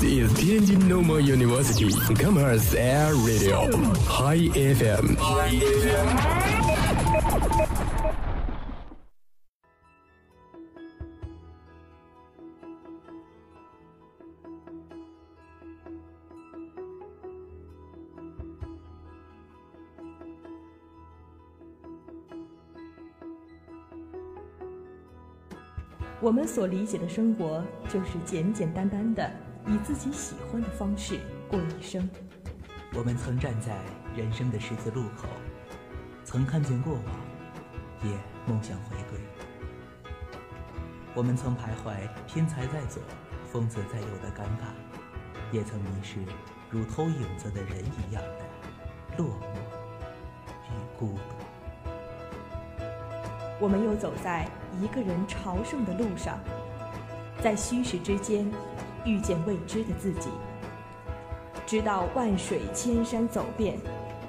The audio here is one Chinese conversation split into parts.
This is Tianjin Normal University Commerce Air Radio High FM。我们所理解的生活，就是简简单单的以自己喜欢的方式过一生。我们曾站在人生的十字路口，曾看见过往，也梦想回归。我们曾徘徊偏财在左，丰子在右的尴尬，也曾迷失如偷影子的人一样的落寞与孤独。我们又走在。一个人朝圣的路上，在虚实之间遇见未知的自己，直到万水千山走遍，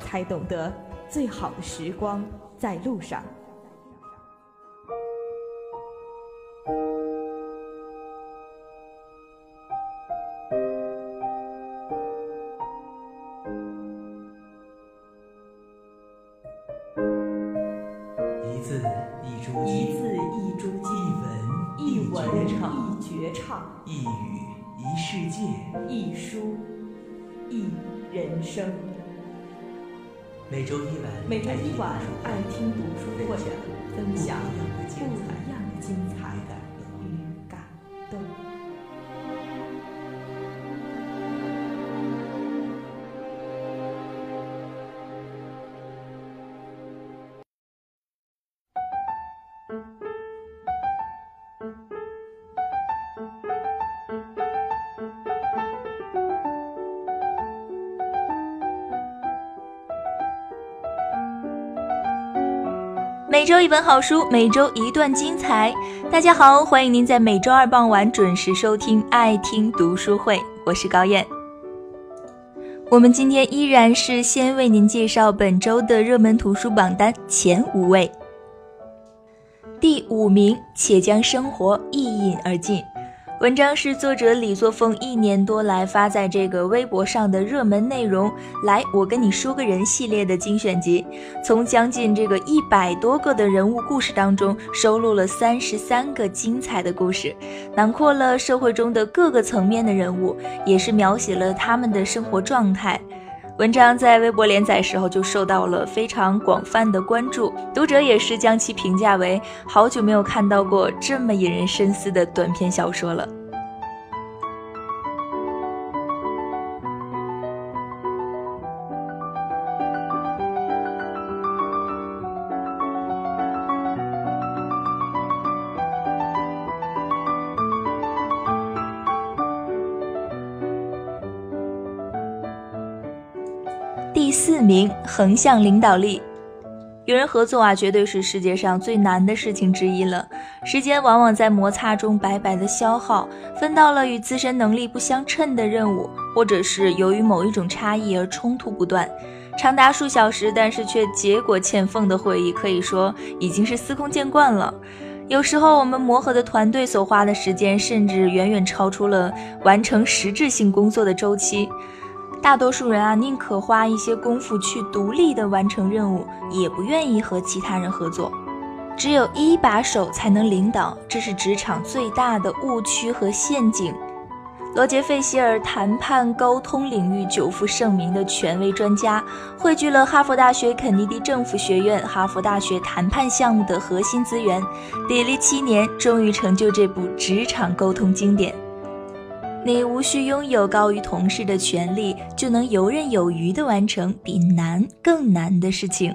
才懂得最好的时光在路上。世界，一书一人生。每周一晚，每周一晚，爱听读书会，分享不一样的精彩。每周一本好书，每周一段精彩。大家好，欢迎您在每周二傍晚准时收听爱听读书会，我是高燕。我们今天依然是先为您介绍本周的热门图书榜单前五位。第五名，且将生活一饮而尽。文章是作者李作峰一年多来发在这个微博上的热门内容。来，我跟你说个人系列的精选集，从将近这个一百多个的人物故事当中，收录了三十三个精彩的故事，囊括了社会中的各个层面的人物，也是描写了他们的生活状态。文章在微博连载时候就受到了非常广泛的关注，读者也是将其评价为好久没有看到过这么引人深思的短篇小说了。四名，横向领导力。与人合作啊，绝对是世界上最难的事情之一了。时间往往在摩擦中白白的消耗，分到了与自身能力不相称的任务，或者是由于某一种差异而冲突不断，长达数小时，但是却结果欠奉的会议，可以说已经是司空见惯了。有时候，我们磨合的团队所花的时间，甚至远远超出了完成实质性工作的周期。大多数人啊，宁可花一些功夫去独立的完成任务，也不愿意和其他人合作。只有一把手才能领导，这是职场最大的误区和陷阱。罗杰·费希尔，谈判沟通领域久负盛名的权威专家，汇聚了哈佛大学肯尼迪政府学院、哈佛大学谈判项目的核心资源，砥砺七年，终于成就这部职场沟通经典。你无需拥有高于同事的权利，就能游刃有余地完成比难更难的事情。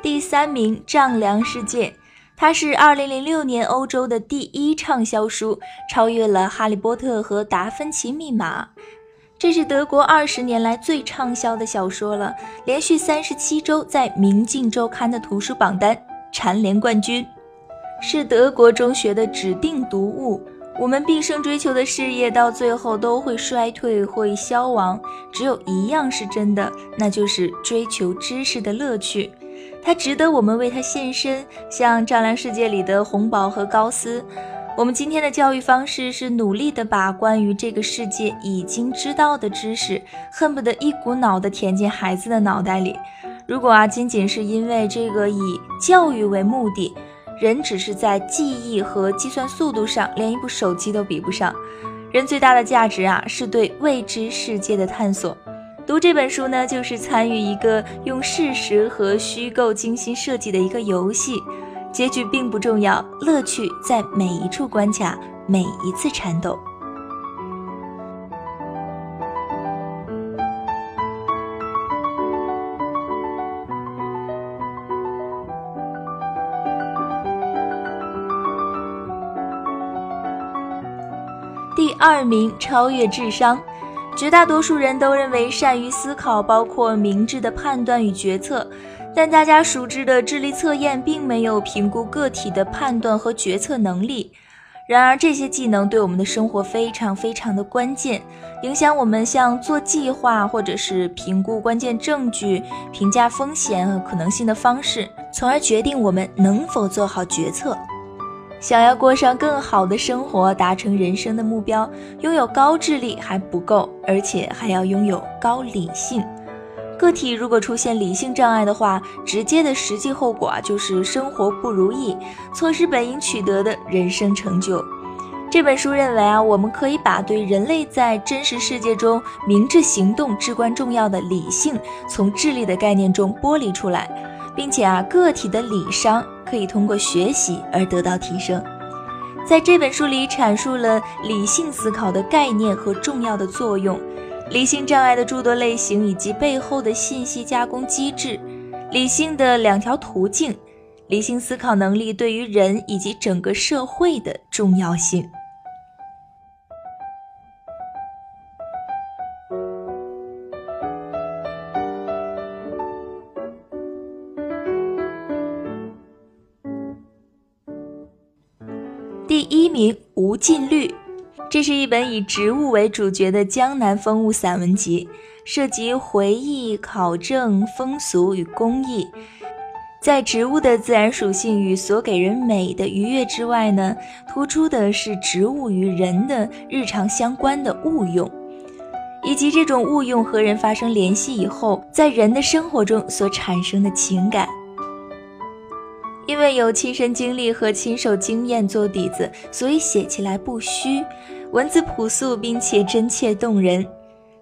第三名，丈量世界。它是2006年欧洲的第一畅销书，超越了《哈利波特》和《达芬奇密码》。这是德国二十年来最畅销的小说了，连续三十七周在《明镜周刊》的图书榜单蝉联冠军，是德国中学的指定读物。我们毕生追求的事业，到最后都会衰退，会消亡。只有一样是真的，那就是追求知识的乐趣。它值得我们为它献身，像《丈量世界》里的红宝和高斯。我们今天的教育方式是努力的把关于这个世界已经知道的知识，恨不得一股脑的填进孩子的脑袋里。如果啊，仅仅是因为这个以教育为目的，人只是在记忆和计算速度上连一部手机都比不上。人最大的价值啊，是对未知世界的探索。读这本书呢，就是参与一个用事实和虚构精心设计的一个游戏。结局并不重要，乐趣在每一处关卡，每一次缠斗。第二名，超越智商。绝大多数人都认为，善于思考包括明智的判断与决策。但大家熟知的智力测验并没有评估个体的判断和决策能力。然而，这些技能对我们的生活非常非常的关键，影响我们像做计划，或者是评估关键证据、评价风险和可能性的方式，从而决定我们能否做好决策。想要过上更好的生活，达成人生的目标，拥有高智力还不够，而且还要拥有高理性。个体如果出现理性障碍的话，直接的实际后果啊就是生活不如意，错失本应取得的人生成就。这本书认为啊，我们可以把对人类在真实世界中明智行动至关重要的理性从智力的概念中剥离出来，并且啊，个体的理商可以通过学习而得到提升。在这本书里阐述了理性思考的概念和重要的作用。理性障碍的诸多类型以及背后的信息加工机制，理性的两条途径，理性思考能力对于人以及整个社会的重要性。第一名，无尽绿。这是一本以植物为主角的江南风物散文集，涉及回忆、考证、风俗与工艺。在植物的自然属性与所给人美的愉悦之外呢，突出的是植物与人的日常相关的物用，以及这种物用和人发生联系以后，在人的生活中所产生的情感。因为有亲身经历和亲手经验做底子，所以写起来不虚。文字朴素并且真切动人，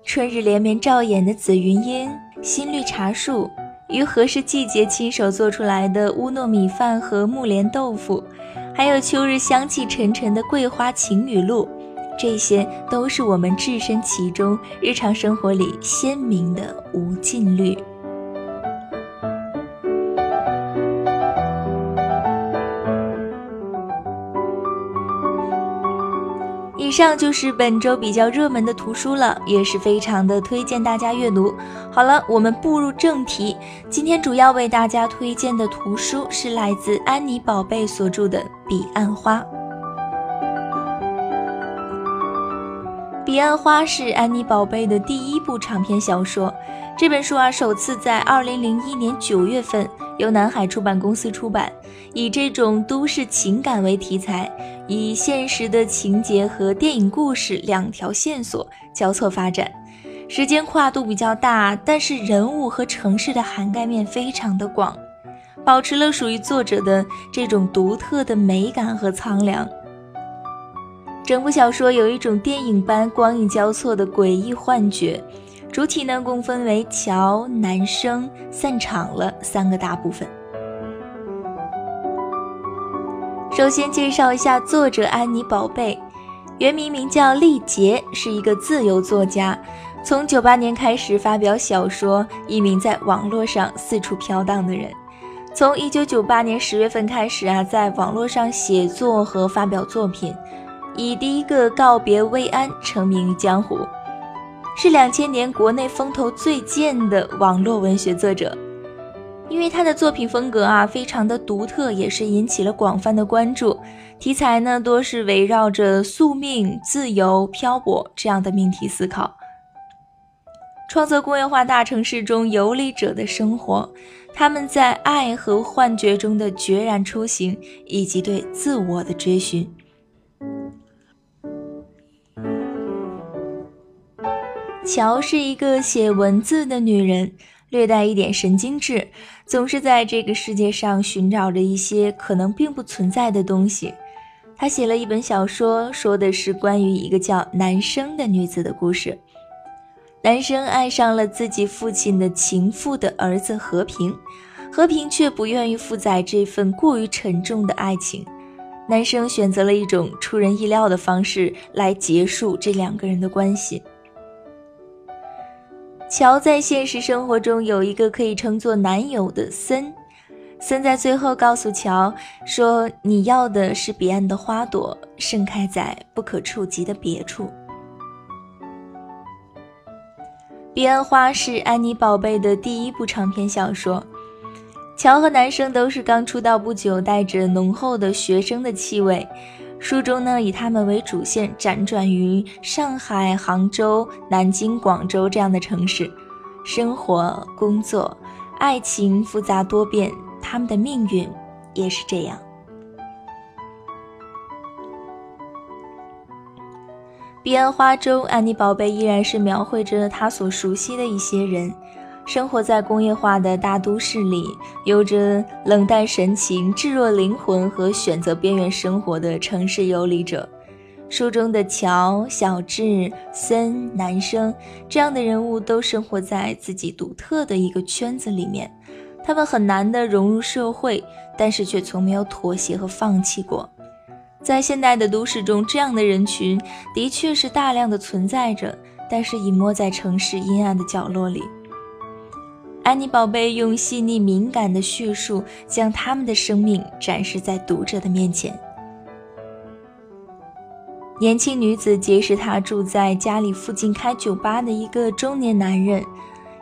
春日连绵照眼的紫云英、新绿茶树，于合适季节亲手做出来的乌糯米饭和木莲豆腐，还有秋日香气沉沉的桂花晴雨露，这些都是我们置身其中、日常生活里鲜明的无尽绿。上就是本周比较热门的图书了，也是非常的推荐大家阅读。好了，我们步入正题，今天主要为大家推荐的图书是来自安妮宝贝所著的《彼岸花》。《彼岸花》是安妮宝贝的第一部长篇小说，这本书啊，首次在二零零一年九月份由南海出版公司出版，以这种都市情感为题材。以现实的情节和电影故事两条线索交错发展，时间跨度比较大，但是人物和城市的涵盖面非常的广，保持了属于作者的这种独特的美感和苍凉。整部小说有一种电影般光影交错的诡异幻觉。主体呢共分为桥、男生、散场了三个大部分。首先介绍一下作者安妮宝贝，原名名叫丽杰，是一个自由作家。从九八年开始发表小说，一名在网络上四处飘荡的人。从一九九八年十月份开始啊，在网络上写作和发表作品，以第一个告别薇安成名于江湖，是两千年国内风头最健的网络文学作者。因为他的作品风格啊非常的独特，也是引起了广泛的关注。题材呢多是围绕着宿命、自由、漂泊这样的命题思考，创作工业化大城市中游离者的生活，他们在爱和幻觉中的决然出行，以及对自我的追寻。乔是一个写文字的女人。略带一点神经质，总是在这个世界上寻找着一些可能并不存在的东西。他写了一本小说，说的是关于一个叫男生的女子的故事。男生爱上了自己父亲的情妇的儿子和平，和平却不愿意负载这份过于沉重的爱情。男生选择了一种出人意料的方式来结束这两个人的关系。乔在现实生活中有一个可以称作男友的森，森在最后告诉乔说：“你要的是彼岸的花朵，盛开在不可触及的别处。”《彼岸花》是安妮宝贝的第一部长篇小说。乔和男生都是刚出道不久，带着浓厚的学生的气味。书中呢，以他们为主线，辗转于上海、杭州、南京、广州这样的城市，生活、工作、爱情复杂多变，他们的命运也是这样。彼岸花中，安妮宝贝依然是描绘着她所熟悉的一些人。生活在工业化的大都市里，有着冷淡神情、炙热灵魂和选择边缘生活的城市游离者。书中的乔、小智、森、男生这样的人物都生活在自己独特的一个圈子里面，他们很难的融入社会，但是却从没有妥协和放弃过。在现代的都市中，这样的人群的确是大量的存在着，但是隐没在城市阴暗的角落里。安妮宝贝用细腻敏感的叙述，将他们的生命展示在读者的面前。年轻女子结识她住在家里附近开酒吧的一个中年男人，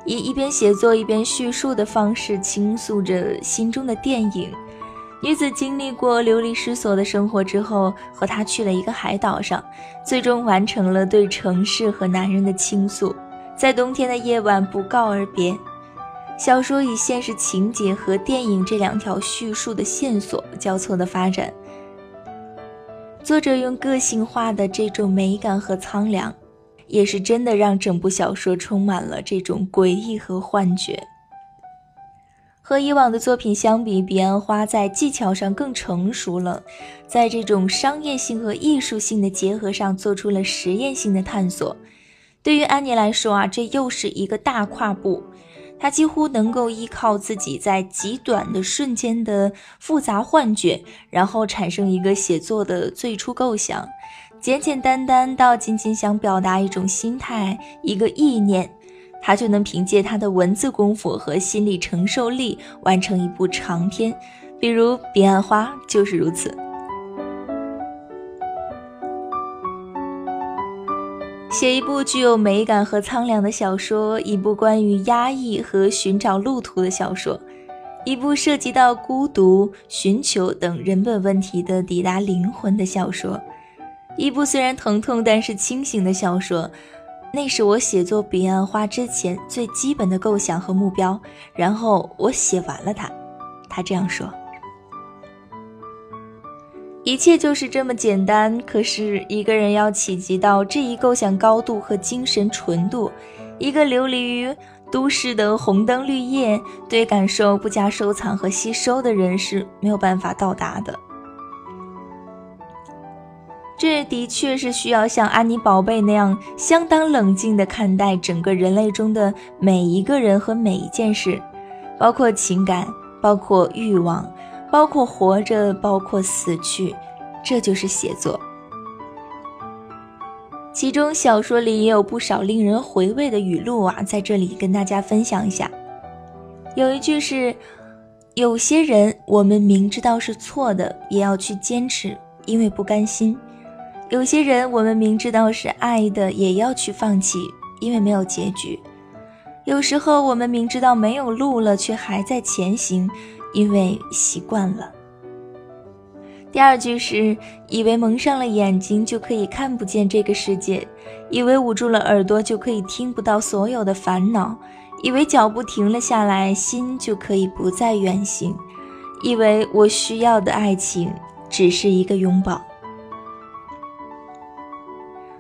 以一边写作一边叙述的方式倾诉着心中的电影。女子经历过流离失所的生活之后，和他去了一个海岛上，最终完成了对城市和男人的倾诉，在冬天的夜晚不告而别。小说以现实情节和电影这两条叙述的线索交错的发展，作者用个性化的这种美感和苍凉，也是真的让整部小说充满了这种诡异和幻觉。和以往的作品相比，《彼岸花》在技巧上更成熟了，在这种商业性和艺术性的结合上做出了实验性的探索。对于安妮来说啊，这又是一个大跨步。他几乎能够依靠自己在极短的瞬间的复杂幻觉，然后产生一个写作的最初构想，简简单单到仅仅想表达一种心态、一个意念，他就能凭借他的文字功夫和心理承受力完成一部长篇，比如《彼岸花》就是如此。写一部具有美感和苍凉的小说，一部关于压抑和寻找路途的小说，一部涉及到孤独、寻求等人本问题的抵达灵魂的小说，一部虽然疼痛但是清醒的小说。那是我写作《彼岸花》之前最基本的构想和目标，然后我写完了它。他这样说。一切就是这么简单。可是，一个人要企及到这一构想高度和精神纯度，一个流离于都市的红灯绿叶、对感受不加收藏和吸收的人是没有办法到达的。这的确是需要像安妮宝贝那样相当冷静地看待整个人类中的每一个人和每一件事，包括情感，包括欲望。包括活着，包括死去，这就是写作。其中小说里也有不少令人回味的语录啊，在这里跟大家分享一下。有一句是：“有些人我们明知道是错的，也要去坚持，因为不甘心；有些人我们明知道是爱的，也要去放弃，因为没有结局。”有时候我们明知道没有路了，却还在前行，因为习惯了。第二句是：以为蒙上了眼睛就可以看不见这个世界，以为捂住了耳朵就可以听不到所有的烦恼，以为脚步停了下来，心就可以不再远行，以为我需要的爱情只是一个拥抱。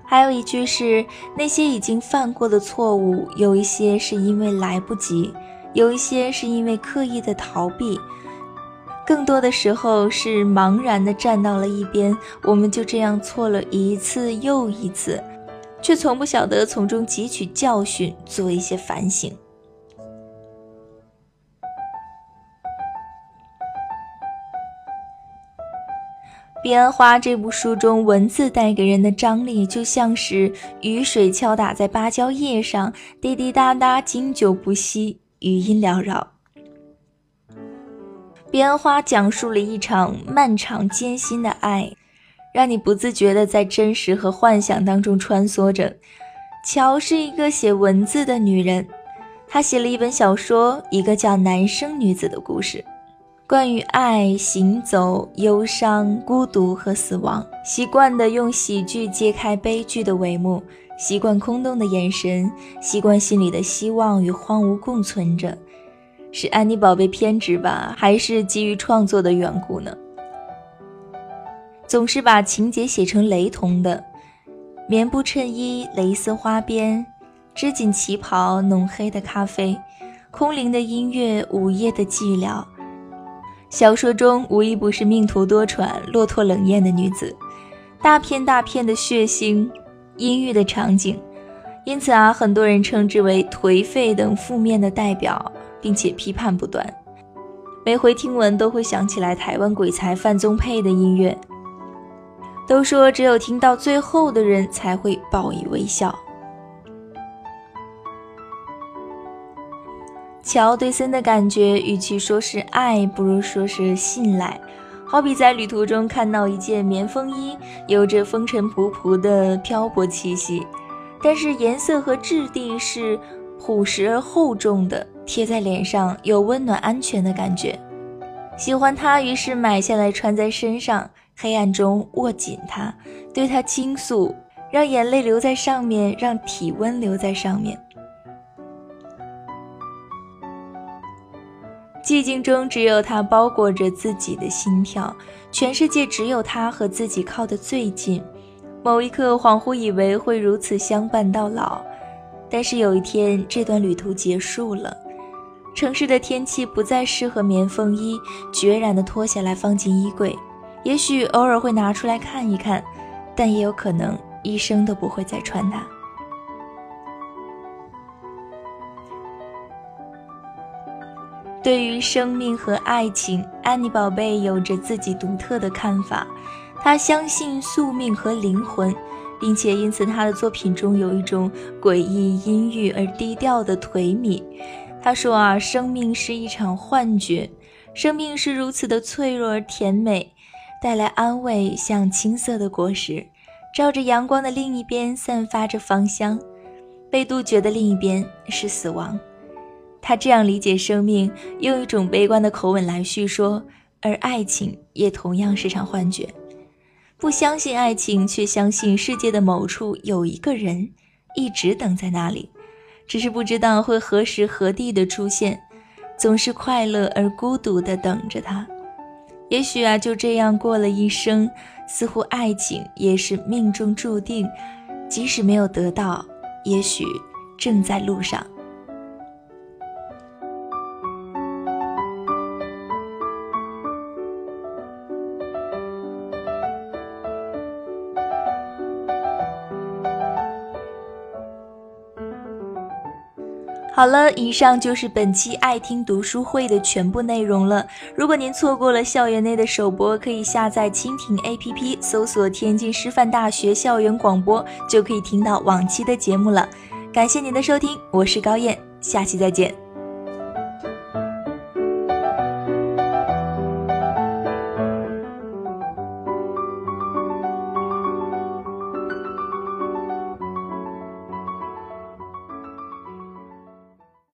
还有一句是：那些已经犯过的错误，有一些是因为来不及，有一些是因为刻意的逃避，更多的时候是茫然的站到了一边。我们就这样错了一次又一次，却从不晓得从中汲取教训，做一些反省。《彼岸花》这部书中，文字带给人的张力，就像是雨水敲打在芭蕉叶上，滴滴答答，经久不息，余音缭绕。《彼岸花》讲述了一场漫长艰辛的爱，让你不自觉的在真实和幻想当中穿梭着。乔是一个写文字的女人，她写了一本小说，一个叫《男生女子》的故事。关于爱、行走、忧伤、孤独和死亡，习惯的用喜剧揭开悲剧的帷幕，习惯空洞的眼神，习惯心里的希望与荒芜共存着。是安妮宝贝偏执吧，还是基于创作的缘故呢？总是把情节写成雷同的：棉布衬衣、蕾丝花边、织锦旗袍、浓黑的咖啡、空灵的音乐、午夜的寂寥。小说中无一不是命途多舛、落拓冷艳的女子，大片大片的血腥、阴郁的场景，因此啊，很多人称之为颓废等负面的代表，并且批判不断。每回听闻都会想起来台湾鬼才范宗沛的音乐，都说只有听到最后的人才会报以微笑。乔对森的感觉，与其说是爱，不如说是信赖。好比在旅途中看到一件棉风衣，有着风尘仆仆的漂泊气息，但是颜色和质地是朴实而厚重的，贴在脸上有温暖安全的感觉。喜欢它，于是买下来穿在身上，黑暗中握紧它，对它倾诉，让眼泪留在上面，让体温留在上面。寂静中，只有他包裹着自己的心跳，全世界只有他和自己靠得最近。某一刻，恍惚以为会如此相伴到老，但是有一天，这段旅途结束了。城市的天气不再适合棉风衣，决然地脱下来放进衣柜。也许偶尔会拿出来看一看，但也有可能一生都不会再穿它。对于生命和爱情，安妮宝贝有着自己独特的看法。她相信宿命和灵魂，并且因此她的作品中有一种诡异、阴郁而低调的颓靡。她说：“啊，生命是一场幻觉，生命是如此的脆弱而甜美，带来安慰，像青涩的果实，照着阳光的另一边散发着芳香，被杜绝的另一边是死亡。”他这样理解生命，用一种悲观的口吻来叙说，而爱情也同样是场幻觉。不相信爱情，却相信世界的某处有一个人，一直等在那里，只是不知道会何时何地的出现，总是快乐而孤独的等着他。也许啊，就这样过了一生，似乎爱情也是命中注定，即使没有得到，也许正在路上。好了，以上就是本期爱听读书会的全部内容了。如果您错过了校园内的首播，可以下载蜻蜓 APP，搜索天津师范大学校园广播，就可以听到往期的节目了。感谢您的收听，我是高燕，下期再见。